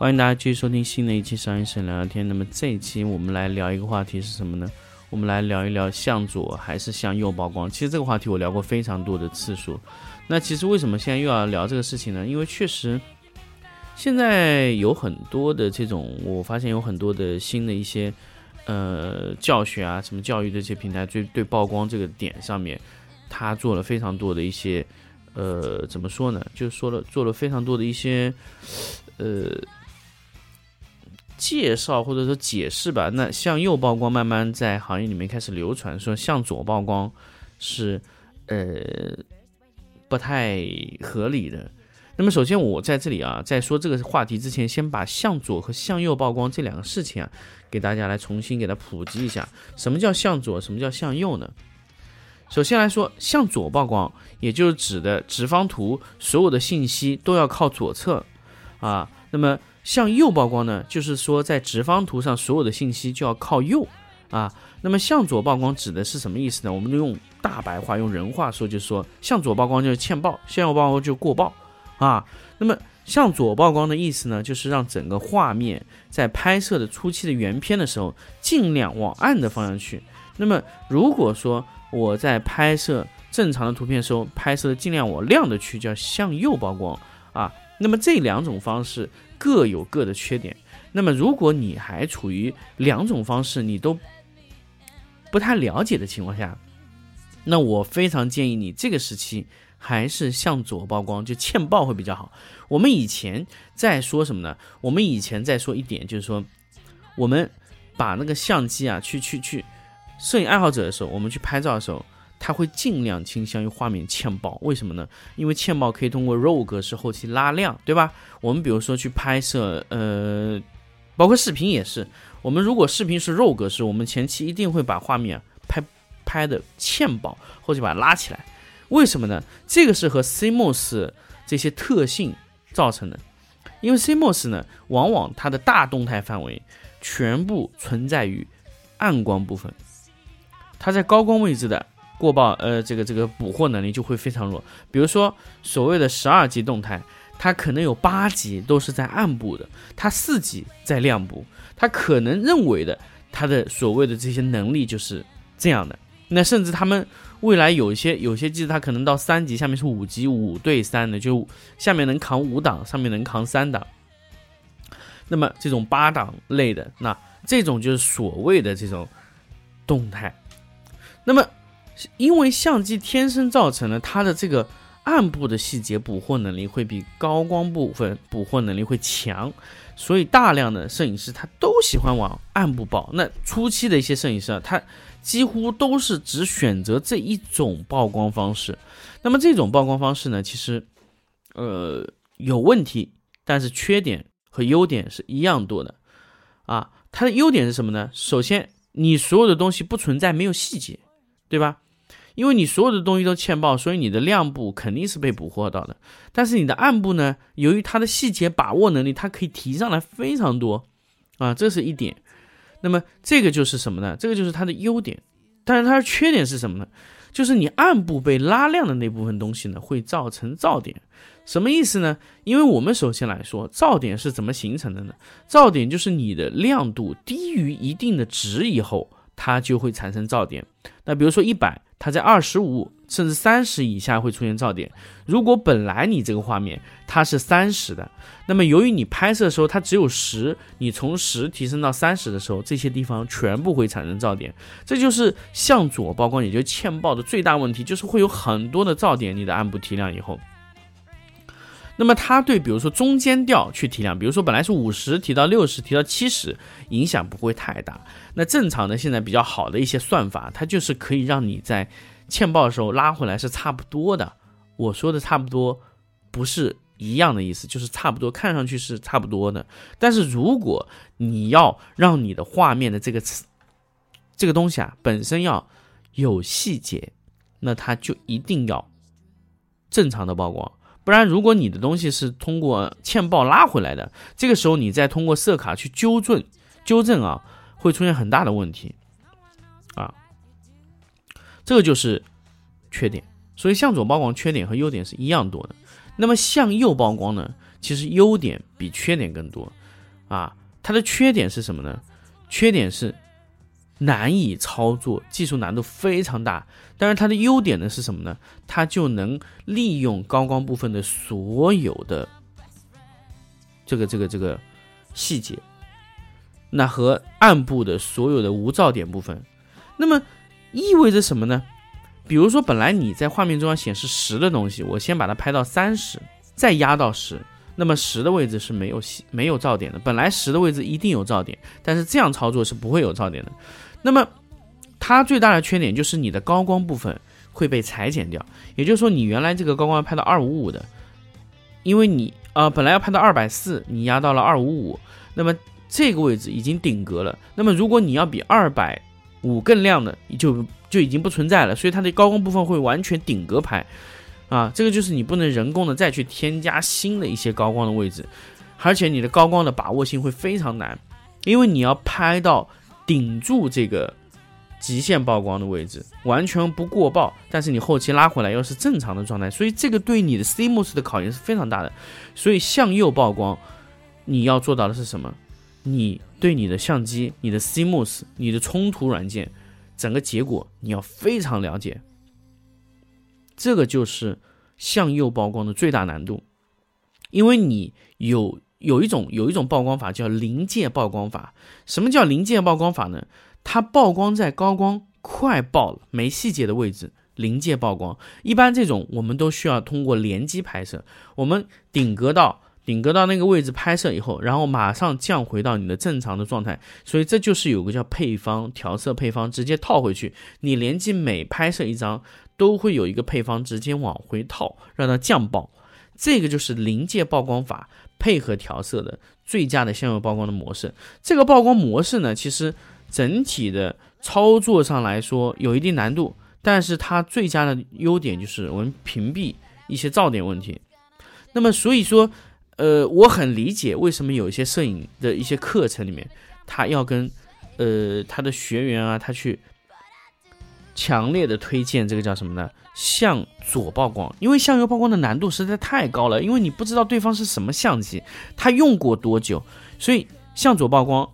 欢迎大家继续收听新的一期商业摄影聊聊天。那么这一期我们来聊一个话题是什么呢？我们来聊一聊向左还是向右曝光。其实这个话题我聊过非常多的次数。那其实为什么现在又要聊这个事情呢？因为确实现在有很多的这种，我发现有很多的新的一些呃教学啊，什么教育的这些平台，对对曝光这个点上面，他做了非常多的一些呃怎么说呢？就是说了做了非常多的一些呃。介绍或者说解释吧，那向右曝光慢慢在行业里面开始流传，说向左曝光是呃不太合理的。那么首先我在这里啊，在说这个话题之前，先把向左和向右曝光这两个事情啊，给大家来重新给它普及一下。什么叫向左？什么叫向右呢？首先来说，向左曝光，也就是指的直方图所有的信息都要靠左侧啊。那么向右曝光呢，就是说在直方图上所有的信息就要靠右啊。那么向左曝光指的是什么意思呢？我们用大白话、用人话说，就是说向左曝光就是欠曝，向右曝光就过曝啊。那么向左曝光的意思呢，就是让整个画面在拍摄的初期的原片的时候，尽量往暗的方向去。那么如果说我在拍摄正常的图片的时候，拍摄的尽量往亮的去，叫向右曝光啊。那么这两种方式各有各的缺点。那么如果你还处于两种方式你都不太了解的情况下，那我非常建议你这个时期还是向左曝光，就欠曝会比较好。我们以前在说什么呢？我们以前在说一点，就是说我们把那个相机啊，去去去，摄影爱好者的时候，我们去拍照的时候。它会尽量倾向于画面欠曝，为什么呢？因为欠曝可以通过 RAW 格式后期拉亮，对吧？我们比如说去拍摄，呃，包括视频也是，我们如果视频是 RAW 格式，我们前期一定会把画面拍拍的欠曝，后期把它拉起来。为什么呢？这个是和 CMOS 这些特性造成的，因为 CMOS 呢，往往它的大动态范围全部存在于暗光部分，它在高光位置的。过曝，呃，这个这个捕获能力就会非常弱。比如说，所谓的十二级动态，它可能有八级都是在暗部的，它四级在亮部，它可能认为的它的所谓的这些能力就是这样的。那甚至他们未来有一些有些机子，它可能到三级，下面是五级五对三的，就下面能扛五档，上面能扛三档。那么这种八档类的，那这种就是所谓的这种动态。那么因为相机天生造成了它的这个暗部的细节捕获能力会比高光部分捕获能力会强，所以大量的摄影师他都喜欢往暗部曝。那初期的一些摄影师啊，他几乎都是只选择这一种曝光方式。那么这种曝光方式呢，其实呃有问题，但是缺点和优点是一样多的啊。它的优点是什么呢？首先，你所有的东西不存在没有细节，对吧？因为你所有的东西都欠曝，所以你的亮部肯定是被捕获到的。但是你的暗部呢，由于它的细节把握能力，它可以提上来非常多，啊，这是一点。那么这个就是什么呢？这个就是它的优点。但是它的缺点是什么呢？就是你暗部被拉亮的那部分东西呢，会造成噪点。什么意思呢？因为我们首先来说，噪点是怎么形成的呢？噪点就是你的亮度低于一定的值以后，它就会产生噪点。那比如说一百。它在二十五甚至三十以下会出现噪点。如果本来你这个画面它是三十的，那么由于你拍摄的时候它只有十，你从十提升到三十的时候，这些地方全部会产生噪点。这就是向左曝光，也就是欠曝的最大问题，就是会有很多的噪点。你的暗部提亮以后，那么它对比如说中间调去提亮，比如说本来是五十提到六十，提到七十，影响不会太大。那正常的现在比较好的一些算法，它就是可以让你在欠曝的时候拉回来是差不多的。我说的差不多，不是一样的意思，就是差不多，看上去是差不多的。但是如果你要让你的画面的这个词这个东西啊本身要有细节，那它就一定要正常的曝光。不然，如果你的东西是通过嵌曝拉回来的，这个时候你再通过色卡去纠正纠正啊，会出现很大的问题啊。这个就是缺点。所以向左曝光缺点和优点是一样多的。那么向右曝光呢？其实优点比缺点更多啊。它的缺点是什么呢？缺点是难以操作，技术难度非常大。但是它的优点呢是什么呢？它就能利用高光部分的所有的这个这个这个细节，那和暗部的所有的无噪点部分，那么意味着什么呢？比如说，本来你在画面中要显示十的东西，我先把它拍到三十，再压到十，那么十的位置是没有没有噪点的。本来十的位置一定有噪点，但是这样操作是不会有噪点的。那么它最大的缺点就是你的高光部分会被裁剪掉，也就是说，你原来这个高光拍到二五五的，因为你啊本来要拍到二百四，你压到了二五五，那么这个位置已经顶格了。那么如果你要比二百五更亮的，就就已经不存在了，所以它的高光部分会完全顶格拍，啊，这个就是你不能人工的再去添加新的一些高光的位置，而且你的高光的把握性会非常难，因为你要拍到顶住这个极限曝光的位置，完全不过曝，但是你后期拉回来又是正常的状态，所以这个对你的 CMOS 的考验是非常大的。所以向右曝光，你要做到的是什么？你对你的相机、你的 CMOS、你的冲突软件。整个结果你要非常了解，这个就是向右曝光的最大难度，因为你有有一种有一种曝光法叫临界曝光法。什么叫临界曝光法呢？它曝光在高光快爆了没细节的位置，临界曝光。一般这种我们都需要通过连机拍摄，我们顶格到。顶格到那个位置拍摄以后，然后马上降回到你的正常的状态，所以这就是有个叫配方调色配方，直接套回去。你连机每拍摄一张，都会有一个配方直接往回套，让它降曝。这个就是临界曝光法配合调色的最佳的向右曝光的模式。这个曝光模式呢，其实整体的操作上来说有一定难度，但是它最佳的优点就是我们屏蔽一些噪点问题。那么所以说。呃，我很理解为什么有一些摄影的一些课程里面，他要跟呃他的学员啊，他去强烈的推荐这个叫什么呢？向左曝光，因为向右曝光的难度实在太高了，因为你不知道对方是什么相机，他用过多久，所以向左曝光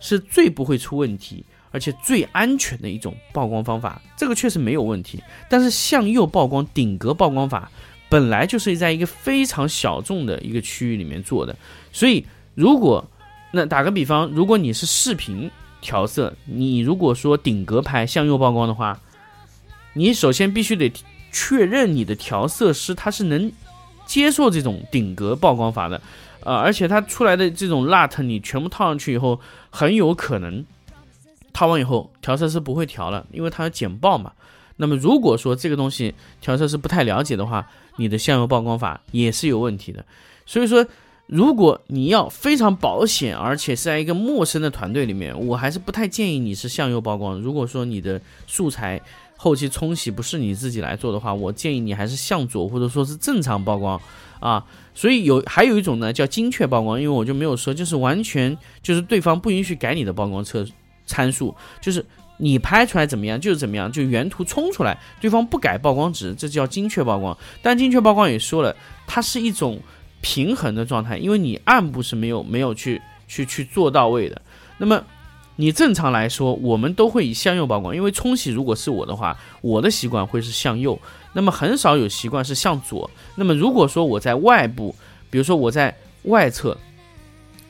是最不会出问题，而且最安全的一种曝光方法，这个确实没有问题。但是向右曝光顶格曝光法。本来就是在一个非常小众的一个区域里面做的，所以如果那打个比方，如果你是视频调色，你如果说顶格拍向右曝光的话，你首先必须得确认你的调色师他是能接受这种顶格曝光法的，呃，而且他出来的这种 LUT 你全部套上去以后，很有可能套完以后调色师不会调了，因为它要剪报嘛。那么如果说这个东西调色师不太了解的话，你的向右曝光法也是有问题的。所以说，如果你要非常保险，而且是在一个陌生的团队里面，我还是不太建议你是向右曝光。如果说你的素材后期冲洗不是你自己来做的话，我建议你还是向左或者说是正常曝光啊。所以有还有一种呢叫精确曝光，因为我就没有说，就是完全就是对方不允许改你的曝光测参数，就是。你拍出来怎么样就是怎么样，就原图冲出来，对方不改曝光值，这叫精确曝光。但精确曝光也说了，它是一种平衡的状态，因为你暗部是没有没有去去去做到位的。那么你正常来说，我们都会以向右曝光，因为冲洗如果是我的话，我的习惯会是向右，那么很少有习惯是向左。那么如果说我在外部，比如说我在外侧，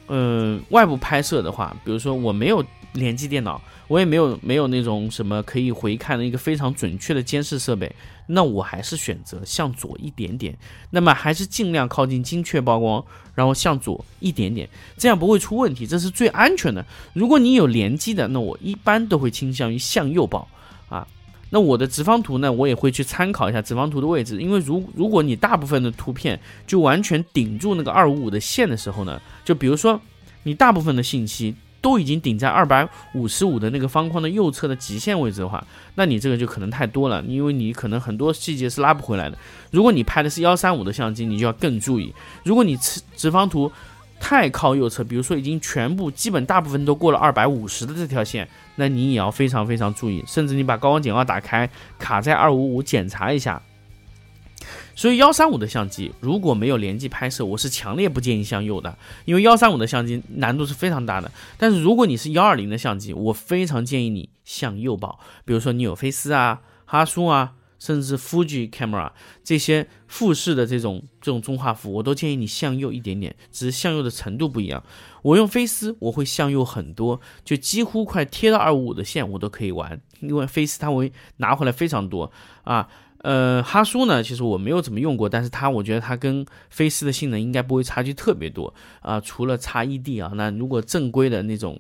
嗯，外部拍摄的话，比如说我没有联机电脑。我也没有没有那种什么可以回看的一个非常准确的监视设备，那我还是选择向左一点点，那么还是尽量靠近精确曝光，然后向左一点点，这样不会出问题，这是最安全的。如果你有连机的，那我一般都会倾向于向右曝啊。那我的直方图呢，我也会去参考一下直方图的位置，因为如如果你大部分的图片就完全顶住那个二五五的线的时候呢，就比如说你大部分的信息都已经顶在二百五十五的那个方框的右侧的极限位置的话，那你这个就可能太多了，因为你可能很多细节是拉不回来的。如果你拍的是幺三五的相机，你就要更注意。如果你直直方图太靠右侧，比如说已经全部基本大部分都过了二百五十的这条线，那你也要非常非常注意，甚至你把高光简化打开，卡在二五五检查一下。所以幺三五的相机如果没有连机拍摄，我是强烈不建议向右的，因为幺三五的相机难度是非常大的。但是如果你是幺二零的相机，我非常建议你向右抱，比如说你有菲斯啊、哈苏啊。甚至 Fuji camera 这些富士的这种这种中画幅，我都建议你向右一点点，只是向右的程度不一样。我用菲斯，我会向右很多，就几乎快贴到二五五的线，我都可以玩，因为菲斯它会拿回来非常多啊。呃，哈苏呢，其实我没有怎么用过，但是它我觉得它跟菲斯的性能应该不会差距特别多啊，除了差异地啊。那如果正规的那种。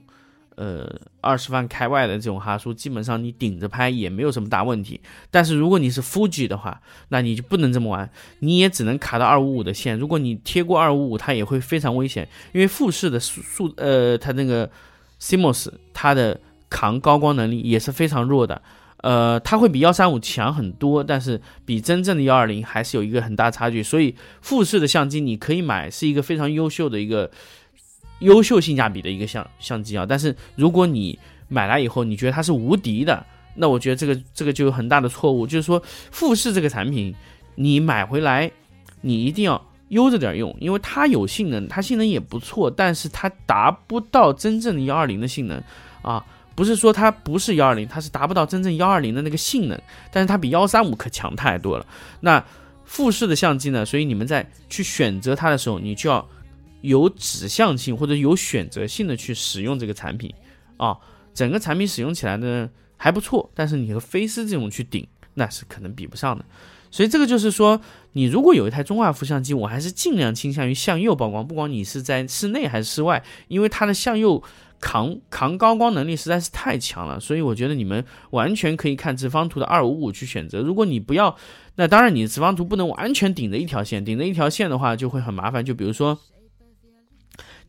呃，二十万开外的这种哈苏，基本上你顶着拍也没有什么大问题。但是如果你是 Fuji 的话，那你就不能这么玩，你也只能卡到二五五的线。如果你贴过二五五，它也会非常危险，因为富士的数呃，它那个 CMOS 它的扛高光能力也是非常弱的。呃，它会比幺三五强很多，但是比真正的幺二零还是有一个很大差距。所以富士的相机你可以买，是一个非常优秀的一个。优秀性价比的一个相相机啊，但是如果你买来以后你觉得它是无敌的，那我觉得这个这个就有很大的错误。就是说富士这个产品，你买回来你一定要悠着点用，因为它有性能，它性能也不错，但是它达不到真正的幺二零的性能啊。不是说它不是幺二零，它是达不到真正幺二零的那个性能，但是它比幺三五可强太多了。那富士的相机呢？所以你们在去选择它的时候，你就要。有指向性或者有选择性的去使用这个产品啊，整个产品使用起来呢还不错，但是你和菲斯这种去顶那是可能比不上的。所以这个就是说，你如果有一台中画幅相机，我还是尽量倾向于向右曝光，不管你是在室内还是室外，因为它的向右扛扛高光能力实在是太强了。所以我觉得你们完全可以看直方图的二五五去选择。如果你不要，那当然你直方图不能完全顶着一条线，顶着一条线的话就会很麻烦。就比如说。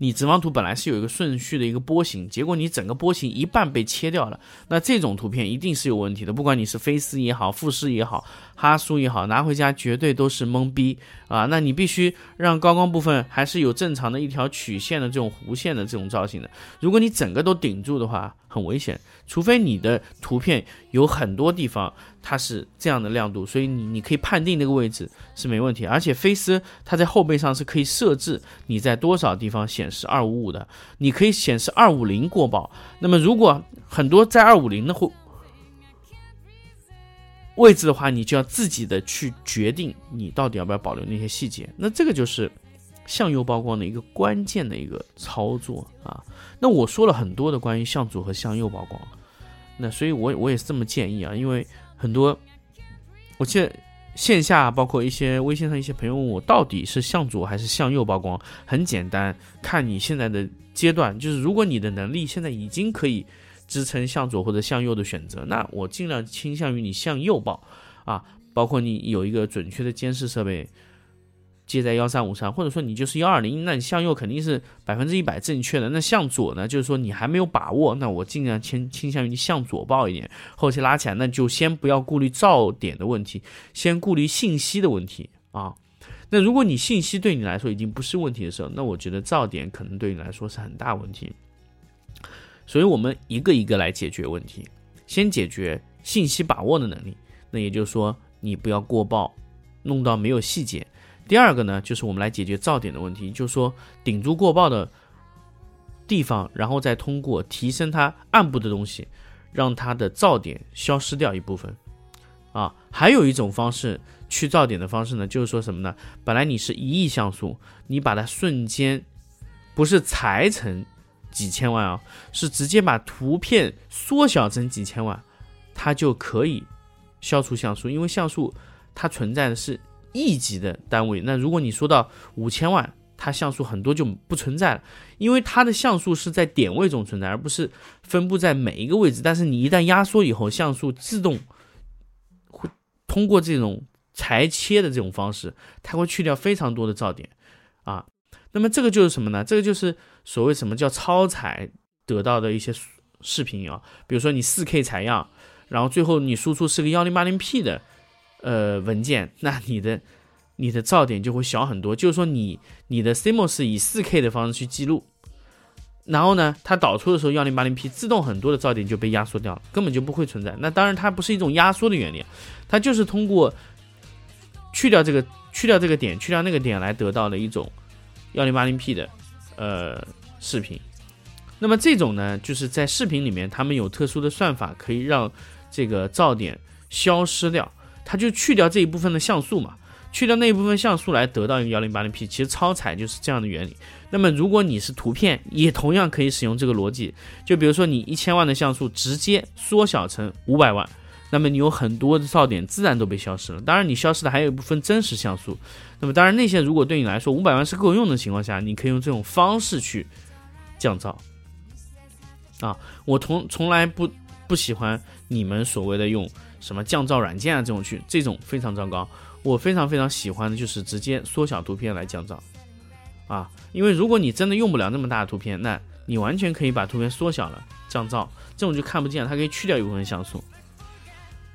你直方图本来是有一个顺序的一个波形，结果你整个波形一半被切掉了，那这种图片一定是有问题的。不管你是菲斯也好，富士也好，哈苏也好，拿回家绝对都是懵逼啊！那你必须让高光部分还是有正常的一条曲线的这种弧线的这种造型的。如果你整个都顶住的话，很危险。除非你的图片有很多地方它是这样的亮度，所以你你可以判定那个位置是没问题。而且菲斯它在后背上是可以设置你在多少地方显示二五五的，你可以显示二五零过曝。那么如果很多在二五零的位位置的话，你就要自己的去决定你到底要不要保留那些细节。那这个就是向右曝光的一个关键的一个操作啊。那我说了很多的关于向左和向右曝光。那所以，我我也是这么建议啊，因为很多，我记得线下包括一些微信上一些朋友问我，到底是向左还是向右曝光？很简单，看你现在的阶段，就是如果你的能力现在已经可以支撑向左或者向右的选择，那我尽量倾向于你向右报啊，包括你有一个准确的监视设备。接在幺三五上，或者说你就是幺二零，那你向右肯定是百分之一百正确的。那向左呢，就是说你还没有把握，那我尽量倾倾向于你向左报一点，后期拉起来，那就先不要顾虑噪点的问题，先顾虑信息的问题啊。那如果你信息对你来说已经不是问题的时候，那我觉得噪点可能对你来说是很大问题。所以我们一个一个来解决问题，先解决信息把握的能力，那也就是说你不要过曝，弄到没有细节。第二个呢，就是我们来解决噪点的问题，就是说顶住过曝的地方，然后再通过提升它暗部的东西，让它的噪点消失掉一部分。啊，还有一种方式去噪点的方式呢，就是说什么呢？本来你是一亿像素，你把它瞬间不是裁成几千万啊，是直接把图片缩小成几千万，它就可以消除像素，因为像素它存在的是。亿级的单位，那如果你说到五千万，它像素很多就不存在了，因为它的像素是在点位中存在，而不是分布在每一个位置。但是你一旦压缩以后，像素自动会通过这种裁切的这种方式，它会去掉非常多的噪点啊。那么这个就是什么呢？这个就是所谓什么叫超采得到的一些视频啊，比如说你 4K 采样，然后最后你输出是个 1080P 的呃文件，那你的你的噪点就会小很多。就是说你你的 CMOS 以 4K 的方式去记录，然后呢，它导出的时候 1080P 自动很多的噪点就被压缩掉了，根本就不会存在。那当然它不是一种压缩的原理，它就是通过去掉这个去掉这个点去掉那个点来得到的一种。幺零八零 P 的呃视频，那么这种呢，就是在视频里面，他们有特殊的算法，可以让这个噪点消失掉，它就去掉这一部分的像素嘛，去掉那一部分像素来得到一个幺零八零 P。其实超采就是这样的原理。那么如果你是图片，也同样可以使用这个逻辑，就比如说你一千万的像素直接缩小成五百万。那么你有很多的噪点自然都被消失了，当然你消失的还有一部分真实像素。那么当然那些如果对你来说五百万是够用的情况下，你可以用这种方式去降噪。啊，我从从来不不喜欢你们所谓的用什么降噪软件啊这种去，这种非常糟糕。我非常非常喜欢的就是直接缩小图片来降噪。啊，因为如果你真的用不了那么大的图片，那你完全可以把图片缩小了降噪，这种就看不见，它可以去掉一部分像素。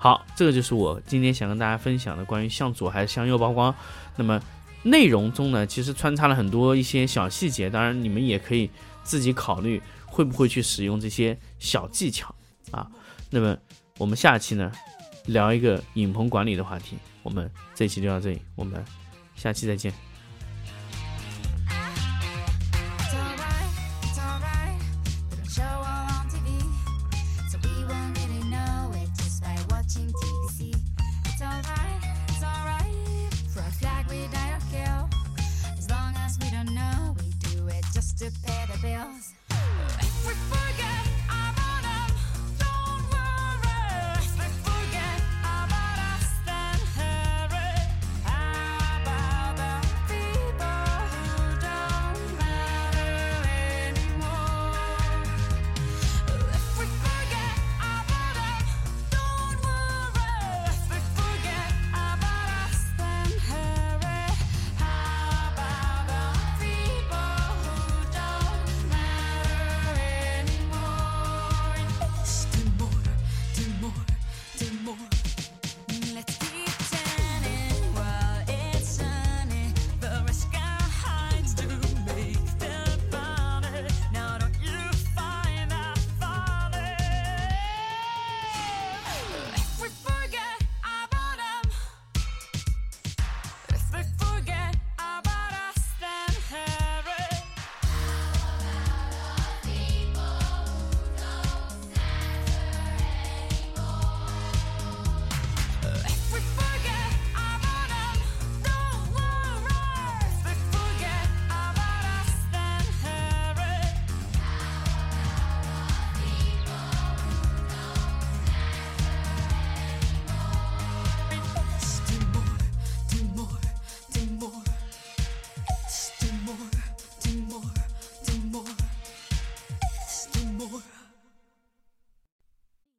好，这个就是我今天想跟大家分享的关于向左还是向右曝光。那么内容中呢，其实穿插了很多一些小细节，当然你们也可以自己考虑会不会去使用这些小技巧啊。那么我们下期呢聊一个影棚管理的话题，我们这期就到这里，我们下期再见。feels